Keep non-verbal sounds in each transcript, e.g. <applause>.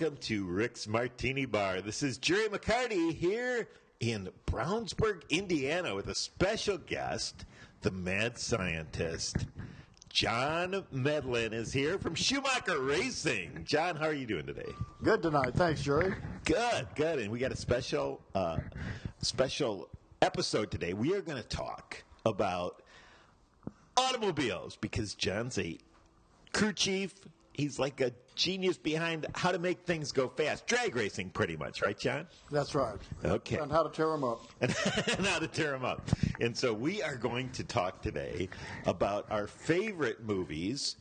welcome to Rick's Martini Bar. This is Jerry McCarty here in Brownsburg, Indiana, with a special guest, the mad scientist. John Medlin is here from Schumacher Racing. John, how are you doing today? Good tonight. Thanks, Jerry. Good, good. And we got a special, uh, special episode today. We are going to talk about automobiles because John's a crew chief. He's like a genius behind how to make things go fast. Drag racing, pretty much, right, John? That's right. Okay. <laughs> And how to tear them up. and, how to tear them up. And so we are going to talk today about our favorite movies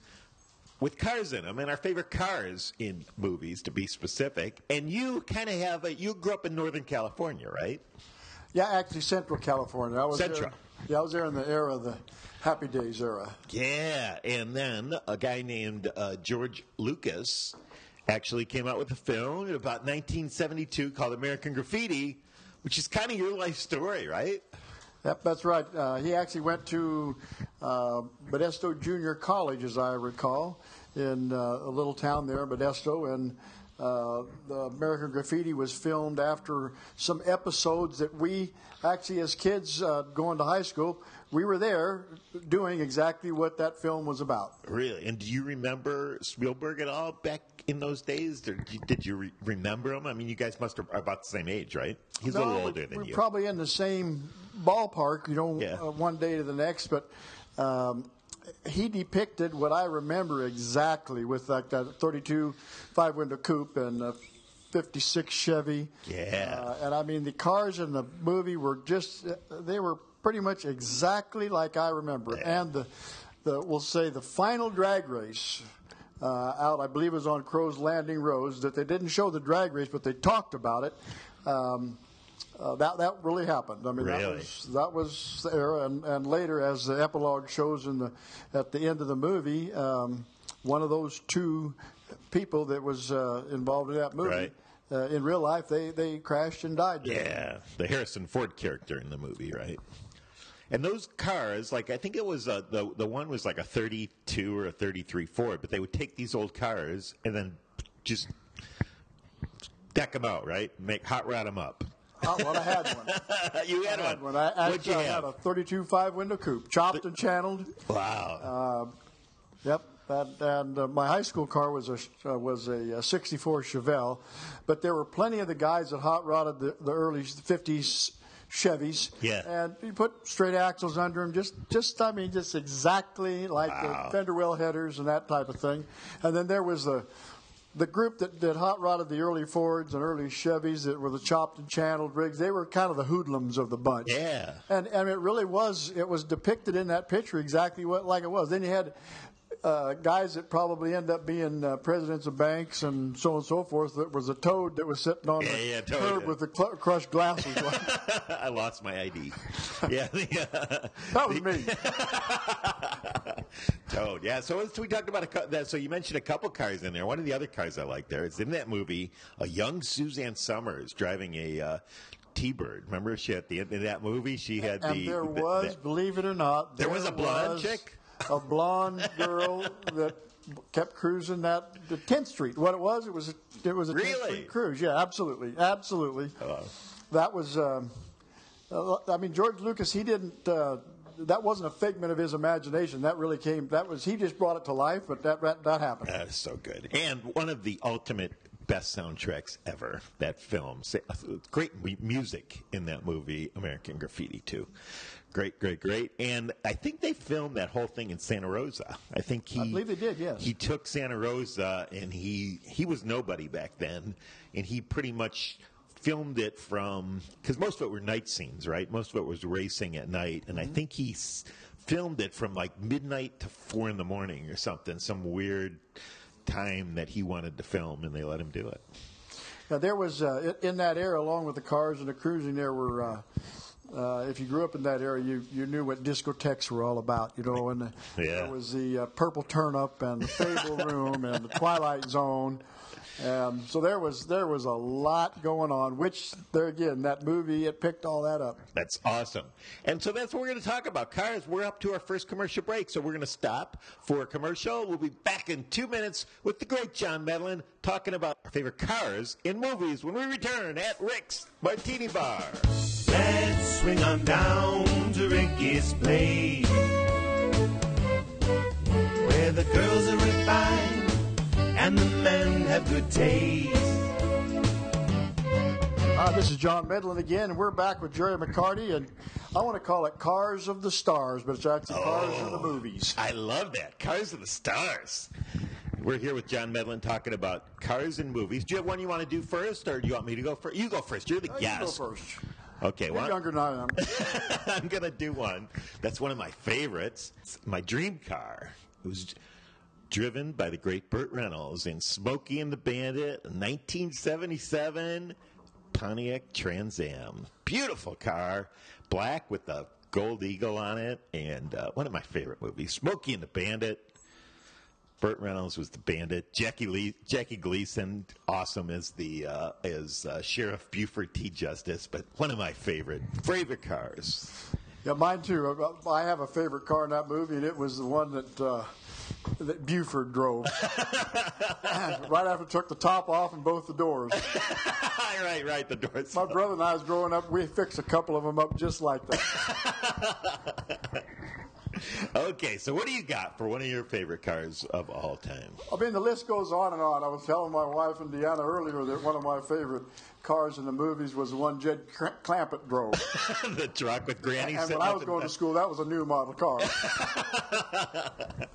with cars in them and our favorite cars in movies, to be specific. And you kind of have a, you grew up in Northern California, right? Yeah, actually, Central California. I was Central. There, yeah, I was there in the era, the Happy Days era. Yeah, and then a guy named uh, George Lucas actually came out with a film in about 1972 called American Graffiti, which is kind of your life story, right? Yep, that's right. Uh, he actually went to uh, Modesto Junior College, as I recall, in uh, a little town there, Modesto, and uh, the American Graffiti was filmed after some episodes that we actually, as kids uh, going to high school, we were there doing exactly what that film was about. Really? And do you remember Spielberg at all back in those days? Did you, did you re- remember him? I mean, you guys must have are about the same age, right? He's a little older than we're you. probably in the same ballpark, you know, Yeah. uh, one day to the next. But um, he depicted what I remember exactly with like that 32 five window coupe and a 56 Chevy. Yeah. Uh, and I mean, the cars in the movie were just, they were pretty much exactly like I remember. Yeah. And the, the, we'll say the final drag race. Uh, out, I believe it was on Crow's Landing Roads. That they didn't show the drag race, but they talked about it. Um, uh, that that really happened. I mean, that was that was the era, and, and later, as the epilogue shows in the at the end of the movie, um, one of those two people that was uh, involved in that movie, Right. uh, in real life, they they crashed and died. there. Yeah, the Harrison Ford character in the movie, right? And those cars, like I think it was uh, the the one was like a 32 or a 33 Ford, but they would take these old cars and then just deck them out, right? Make hot rod them up. Uh, well, I had one. <laughs> you had I had one. one. I What'd you I had a 32 five window coupe, chopped and channeled. wow. Yep. And, and uh, my high school car was a uh, was a, uh 64 Chevelle, but there were plenty of the guys that hot rodded the, the early 50s Chevys. Yeah. And you put straight axles under them, just just I mean just exactly like Wow. the fender well headers and that type of thing. And then there was the the group that, that hot rodded the early Fords and early Chevys that were the chopped and channeled rigs. They were kind of the hoodlums of the bunch. Yeah. And and it really was it was depicted in that picture exactly what like it was. Then you had uh, guys that probably end up being uh, presidents of banks and so on and so forth. That was a toad that was sitting on Yeah, the yeah, toad, curb with the cl- crushed glasses. <laughs> I lost my ID. Yeah, the, that was me. <laughs> Toad. Yeah. So, so we talked about a cou- that. So you mentioned a couple cars in there. One of the other cars I like there is in that movie. A young Suzanne Somers driving a uh, T-Bird. Remember she at the end of that movie? She had And the. there was, the- believe it or not, There was a blonde was chick? A blonde girl that kept cruising that the 10th Street. What it was, it was a, it was a 10th Street cruise. Yeah, absolutely, absolutely. That was. Um, I mean, George Lucas. He didn't. Uh, that wasn't a figment of his imagination. That really came. That was. He just brought it to life. But that that, that happened. That is so good. And one of the ultimate best soundtracks ever. That film. Great music in that movie, American Graffiti, too. Great, great, great. And I think they filmed that whole thing in Santa Rosa. I think he. I believe they did, yes. He took Santa Rosa, and he he was nobody back then, and he pretty much filmed it from because most of it were night scenes, right? Most of it was racing at night, and I Mm-hmm. think he s- filmed it from like midnight to four in the morning or something, some weird time that he wanted to film, and they let him do it. Now, there was uh, in in that era, along with the cars and the cruising, there were. Uh, uh, if you grew up in that area, you, you knew what discotheques were all about, you know. And the, Yeah. there was the uh, Purple Turnip and the Fable <laughs> Room and the Twilight Zone. Um, so there was there was a lot going on. Which there again, that movie it picked all that up. That's awesome. And so that's what we're going to talk about. Cars, we're up to our first commercial break, so we're going to stop for a commercial. We'll be back in two minutes with the great John Medlin talking about our favorite cars in movies when we return at Rick's Martini Bar. Let's swing on down to Ricky's place. Where the girls are refined and the men have good taste. Uh, this is John Medlin again, and we're back with Jerry McCarty, and I want to call it Cars of the Stars, but it's actually Cars of the Movies. I love that. Cars of the Stars. We're here with John Medlin talking about cars and movies. Do you have one you want to do first, or do you want me to go first? You go first. You're the Uh, guest. You go first. Okay, You're well, younger than I am. <laughs> I'm going to do one. That's one of my favorites. It's my dream car. It was driven by the great Burt Reynolds in Smokey and the Bandit, 1977 Pontiac Trans Am. Beautiful car, black with the gold eagle on it, and uh, one of my favorite movies. Smokey and the Bandit. Burt Reynolds was the bandit. Jackie Lee, Jackie Gleason, awesome as the uh, as uh, Sheriff Buford T. Justice, but one of my favorite favorite cars. Yeah, mine too. Uh, I have a favorite car in that movie, and it was the one that uh, that Buford drove. <laughs> <laughs> right after it took the top off and both the doors. <laughs> right, right. The doors. My brother and I was growing up. We fixed a couple of them up just like that. Okay, so what do you got for one of your favorite cars of all time? I mean, the list goes on and on. I was telling my wife and Deanna earlier that one of my favorite cars in the movies was the one Jed Cl- Clampett drove. <laughs> the truck with Granny and when I was going to school, that was a new model car. <laughs>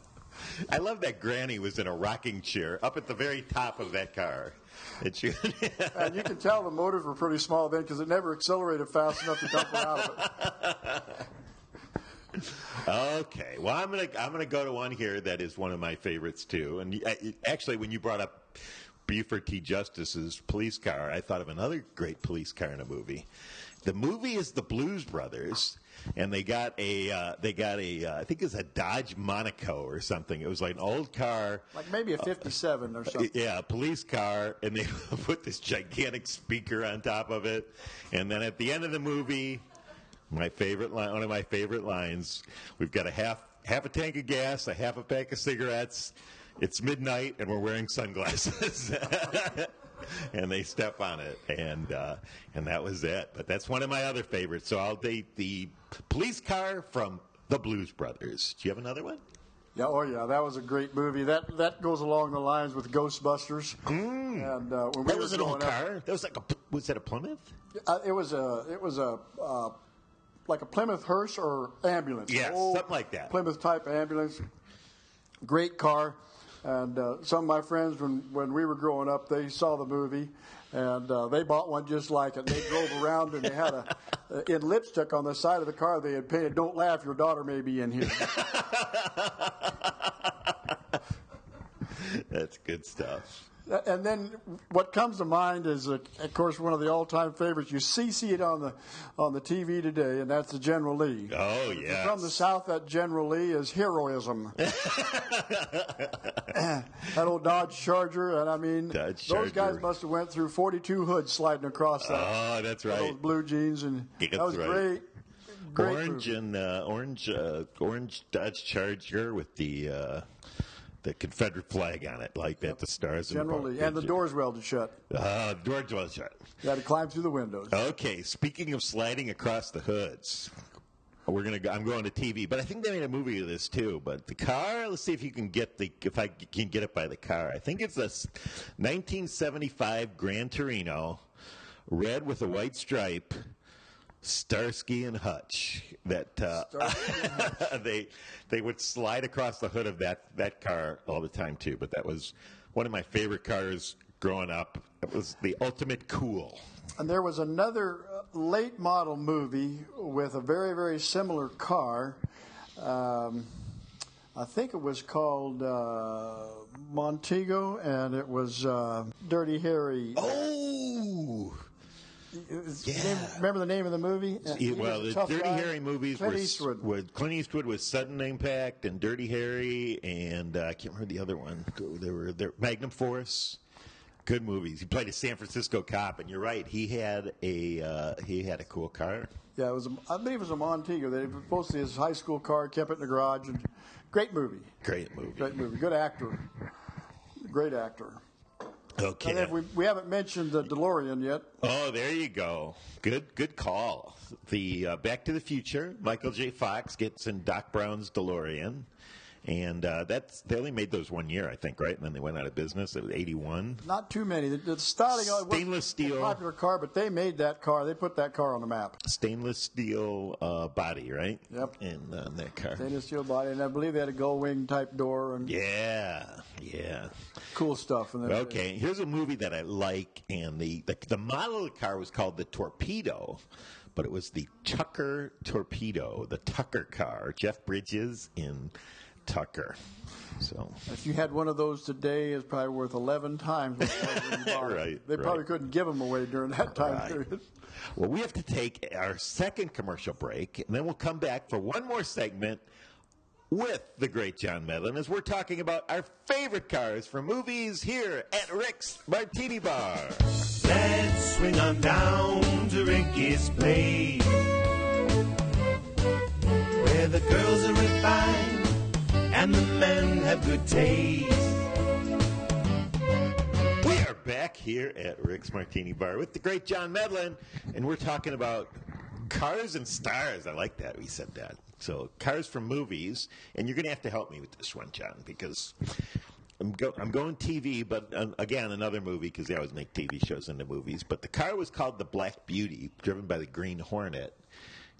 I love that Granny was in a rocking chair up at the very top of that car. And <laughs> she, and you can tell the motors were pretty small then because it never accelerated fast enough to dump her out of it. Okay, well, I'm gonna I'm gonna go to one here that is one of my favorites too. And uh, actually, when you brought up Buford T. Justice's police car, I thought of another great police car in a movie. The movie is the Blues Brothers, and they got a uh, they got a uh, I think it's a Dodge Monaco or something. It was like an old car. Like maybe a 57 or something. Yeah, a police car, and they <laughs> put this gigantic speaker on top of it. And then at the end of the movie, my favorite line, one of my favorite lines, we've got a half half a tank of gas, a half a pack of cigarettes. It's midnight, and we're wearing sunglasses. <laughs> and they step on it, and uh, and that was it. But that's one of my other favorites. So I'll date the police car from the Blues Brothers. Do you have another one? Yeah, oh yeah, that was a great movie. That that goes along the lines with Ghostbusters. And uh, when we That was an old growing up- car. That was like a was that a Plymouth? Uh, it was a it was a uh, like a Plymouth hearse or ambulance. Yes, something like that. Plymouth type ambulance. Great car, and uh, some of my friends when when we were growing up, they saw the movie, and uh, they bought one just like it. They drove around and they had a in lipstick on the side of the car. They had painted "Don't laugh, your daughter may be in here." <laughs> That's good stuff. And then what comes to mind is, uh, of course, one of the all-time favorites. You see, see it on the on the TV today, and that's the General Lee. Oh yeah. From the South, that General Lee is heroism. <laughs> <laughs> that old Dodge Charger, and I mean, Dodge those guys must have went through 42 hoods sliding across that. Oh, that's right. those blue jeans, and That's that was right. great. Great Orange and uh, orange, uh, orange Dodge Charger with the uh, the Confederate flag on it, like that. The stars. and the Lee, and the doors welded shut. Uh, door was shut. You had to climb through the windows. Okay, speaking of sliding across the hoods, we're gonna. Go, I'm going to TV, but I think they made a movie of this too. But the car, let's see if you can get the if I can get it by the car. I think it's a s- 1975 Gran Torino, red with a white stripe. Starsky and Hutch. That uh, <laughs> they they would slide across the hood of that that car all the time too. But that was one of my favorite cars growing up. It was the ultimate cool. And there was another uh, late model movie with a very, very similar car. Um, I think it was called uh, Montego, and it was uh, Dirty Harry. Oh is- Yeah. name- remember the name of the movie? Yeah, well, the Dirty guy. Harry movies Clint were Eastwood. with Clint Eastwood was Sudden Impact and Dirty Harry and uh, I can't remember the other one. They were there Magnum Force. Good movies. He played a San Francisco cop, and you're right. He had a uh, he had a cool car. Yeah, it was. A, I believe it was a Montego. They posted his high school car, kept it in the garage, and great movie. Great movie. Great movie. Good actor. Great actor. Okay. we, we haven't mentioned the DeLorean yet. Oh, there you go. Good, good call. The uh, Back to the Future. Michael J. Fox gets in Doc Brown's DeLorean, and uh, that's they only made those one year, I think, right? And then they went out of business. It was eighty-one. Not too many. The, the styling Stainless a steel. popular car, but they made that car. They put that car on the map. Stainless steel uh, body, right? Yep. In uh, that car. Stainless steel body, and I believe they had a gull wing type door and Yeah, yeah. cool stuff. And Okay, here's a movie that I like, and the, the the model of the car was called the Torpedo, but it was the Tucker Torpedo, the Tucker car. Jeff Bridges in Tucker. So If you had one of those today, it's probably worth 11 times what it was when you bought <laughs> it. Right, They probably right. couldn't give them away during that time Right. period. Well, we have to take our second commercial break, and then we'll come back for one more segment with the great John Medlin as we're talking about our favorite cars from movies here at Rick's Martini Bar. Let's swing on down to Ricky's place. Where the girls are refined and the men have good taste. We are back here at Rick's Martini Bar with the great John Medlin, and we're talking about cars and stars. I like that. We said that. So, cars from movies, and you're going to have to help me with this one, John, because I'm, go- I'm going TV, but um, again, another movie because they always make TV shows into movies. But the car was called the Black Beauty, driven by the Green Hornet,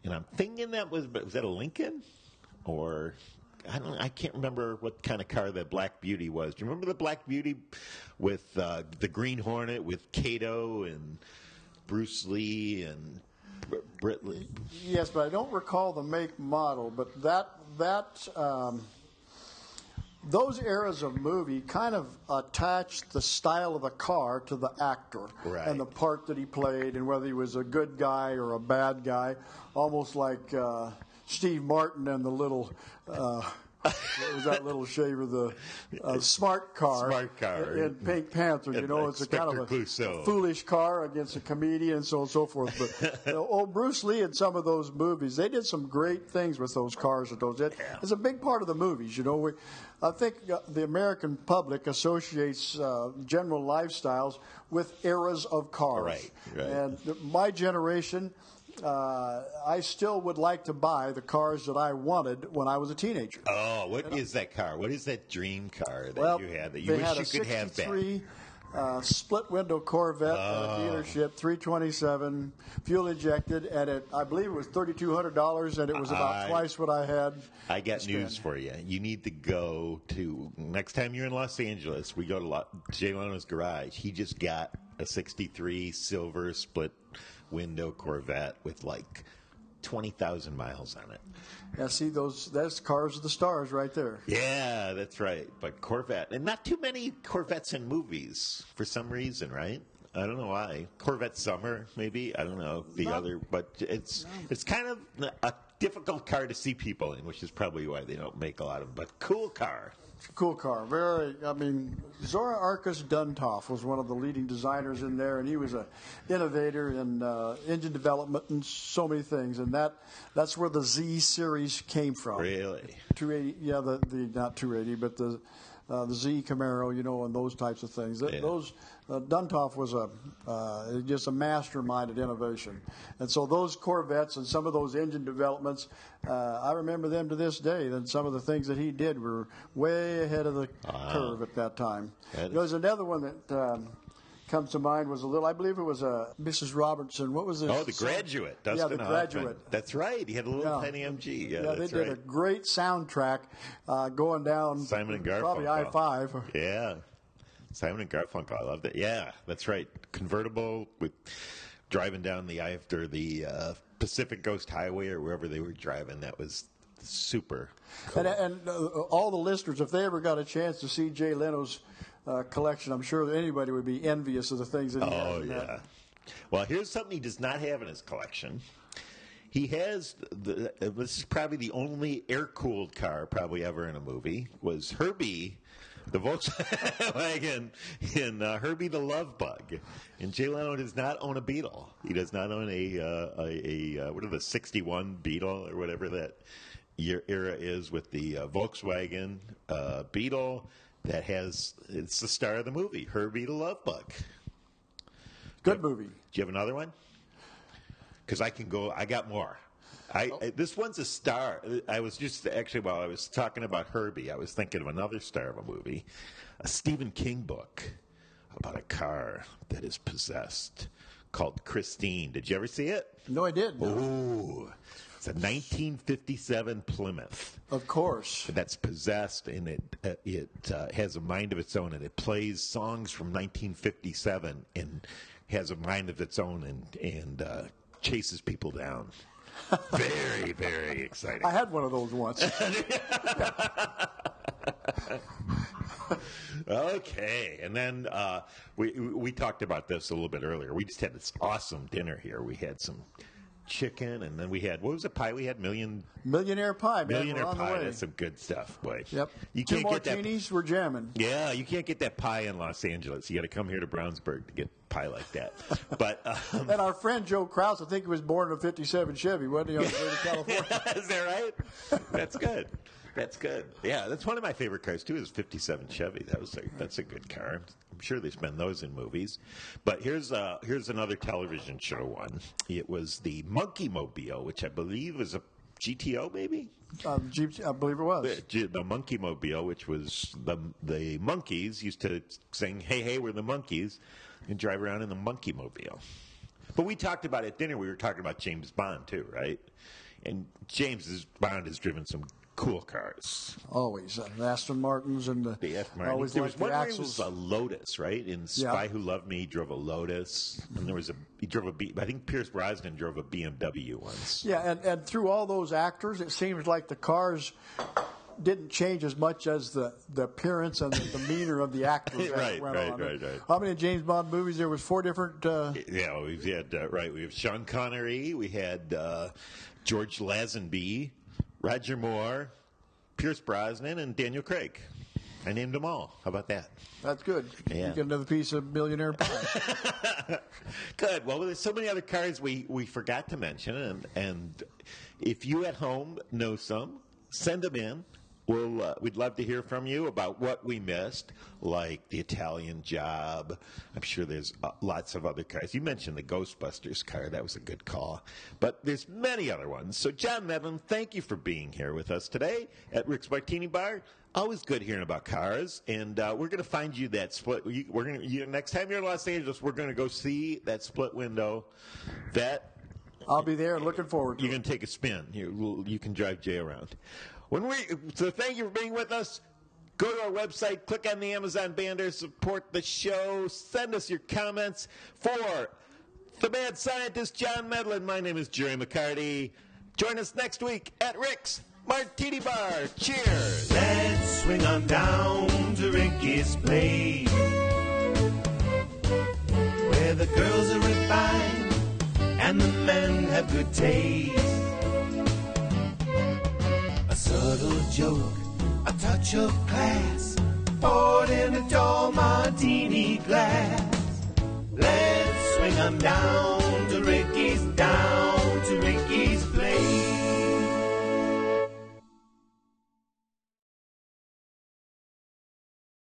and I'm thinking that was was that a Lincoln or I don't. I can't remember what kind of car that Black Beauty was. Do you remember the Black Beauty with uh, the Green Hornet with Kato and Bruce Lee and Br- Britt Lee? Yes, but I don't recall the make model. But that that um, those eras of movie kind of attached the style of the car to the actor Right. and the part that he played, and whether he was a good guy or a bad guy, almost like uh, Steve Martin and the little. Uh, what was that little shaver? The uh, smart car. Smart car. In Pink Panther, you know, it's a kind of a Clouseau. foolish car against a comedian and so on and so forth. But <laughs> uh, oh, Bruce Lee in some of those movies, they did some great things with those cars. With those, it, it's a big part of the movies. You know, we, I think uh, the American public associates uh, general lifestyles with eras of cars. Right, right. And my generation. Uh, I still would like to buy the cars that I wanted when I was a teenager. Oh, what is that car? What is that dream car that Well, you had that you wish you could have back? 63 uh, split window Corvette uh, dealership, 327, fuel injected, and it I believe it was thirty two hundred dollars, and it was about I- twice what I had. I got news for you. You need to go to next time you're in Los Angeles. We go to Lo- Jay Leno's garage. He just got a '63 silver split window Corvette with like twenty thousand miles on it. Yeah, see those that's cars of the stars right there. Yeah, that's right. But Corvette, and not too many Corvettes in movies for some reason, right? I don't know why. Corvette Summer, maybe. I don't know the other, but it's it's kind of a difficult car to see people in, which is probably why they don't make a lot of them. But cool car. Cool car, very. I mean, Zora Arkus Duntov was one of the leading designers in there, and he was a innovator in uh, engine development and so many things. And that that's where the Z series came from. Really? 280, yeah, the, the not 280, but the uh, the Z Camaro, you know, and those types of things. Th- Yeah. Those uh, Duntov was a uh, just a mastermind at innovation, and so those Corvettes and some of those engine developments, uh, I remember them to this day. That some of the things that he did were way ahead of the curve at that time. That is- There's another one that. Um, Comes to mind was a little. I believe it was a Mrs. Robertson. What was it? Oh, the graduate. Yeah, the Hoffman. graduate. That's right. He had a little Yeah. tiny MG. Yeah, Yeah, they did a great soundtrack uh, going down Simon and probably I five. Yeah. Simon and Garfunkel. I loved it. Yeah, that's right. Convertible with driving down the after the uh, Pacific Coast Highway or wherever they were driving. That was super. And, and uh, all the listeners, if they ever got a chance to see Jay Leno's uh, collection, I'm sure that anybody would be envious of the things that he has. Oh yeah. that. Well, here's something he does not have in his collection. He has the. This is probably the only air-cooled car probably ever in a movie. Was Herbie, the Volkswagen <laughs> in uh, Herbie the Love Bug, and Jay Leno does not own a Beetle. He does not own a uh, a, a uh, what are the '61 Beetle or whatever that year era is with the uh, Volkswagen uh, Beetle that has it's the star of the movie Herbie the Love Bug. Good movie. Do you have another one? Because I can go. I got more. I, Oh. I- this one's a star. I was just actually while I was talking about Herbie, I was thinking of another star of a movie, a Stephen King book about a car that is possessed called Christine. Did you ever see it? No, I did. Ooh, it's a 1957 Plymouth Of course. that's possessed and it uh, it uh, has a mind of its own and it plays songs from 1957 and has a mind of its own and and uh, chases people down. <laughs> very very exciting. I had one of those once. <laughs> Okay, and then uh, we we talked about this a little bit earlier. We just had this awesome dinner here. We had some chicken, and then we had what was the pie? We had million Millionaire Pie, man. millionaire We're on the pie. That's some good stuff, boy. Yep. You Two can't get that. martinis, we're jamming. Yeah, you can't get that pie in Los Angeles. You got to come here to Brownsburg to get pie like that. <laughs> But um, And our friend Joe Kraus, I think he was born in a 57 Chevy, wasn't he, on the way to <laughs> California? is that right? That's good. That's good. Yeah, that's one of my favorite cars too. Is '57 Chevy. That was a, that's a good car. I'm sure they spend those in movies. But here's uh, here's another television show one. It was the Monkeemobile, which I believe was a GTO, maybe. Um, Jeep, I believe it was. The, G- the Monkeemobile, which was the the Monkees used to sing "Hey Hey, we're the Monkees," and drive around in the Monkeemobile. But we talked about at dinner. We were talking about James Bond too, right? And James Bond has driven some cool cars. Always. Uh, the Aston Martins and the. The F I Martin. always There was one the where he axles. was a Lotus, right? In Spy Who Loved Me, he drove a Lotus, and there was a he drove a B. I think Pierce Brosnan drove a BMW once. Yeah, and, and through all those actors, it seems like the cars didn't change as much as the, the appearance and the demeanor of the actors <laughs> Right, right, on. right, right. How many James Bond movies? There was four different. Uh, Yeah, we've had uh, right. We have Sean Connery. We had uh, George Lazenby, Roger Moore, Pierce Brosnan, and Daniel Craig. I named them all. How about that? that's good. Yeah. You get another piece of millionaire pie. <laughs> Good. Well, there's so many other cards we, we forgot to mention, and and if you at home know some, send them in. We'll uh, we'd love to hear from you about what we missed, like the Italian Job. I'm sure there's uh, lots of other cars. You mentioned the Ghostbusters car; that was a good call. But there's many other ones. So, John Medlin, thank you for being here with us today at Rick's Martini Bar. Always good hearing about cars, and uh, we're going to find you that split. We're going to you, next time you're in Los Angeles, we're going to go see that split window. That I'll be there. Looking forward to you're going to take a spin. You, you can drive Jay around. When we so thank you for being with us. Go to our website, click on the Amazon banner, support the show, send us your comments for the mad scientist John Medlin. My name is Jerry McCarty. Join us next week at Rick's Martini Bar. Cheers. Let's swing on down to Ricky's place. Where the girls are refined and the men have good taste. Subtle joke, a touch of class, poured in a tall martini glass. Let's swing on down to Ricky's down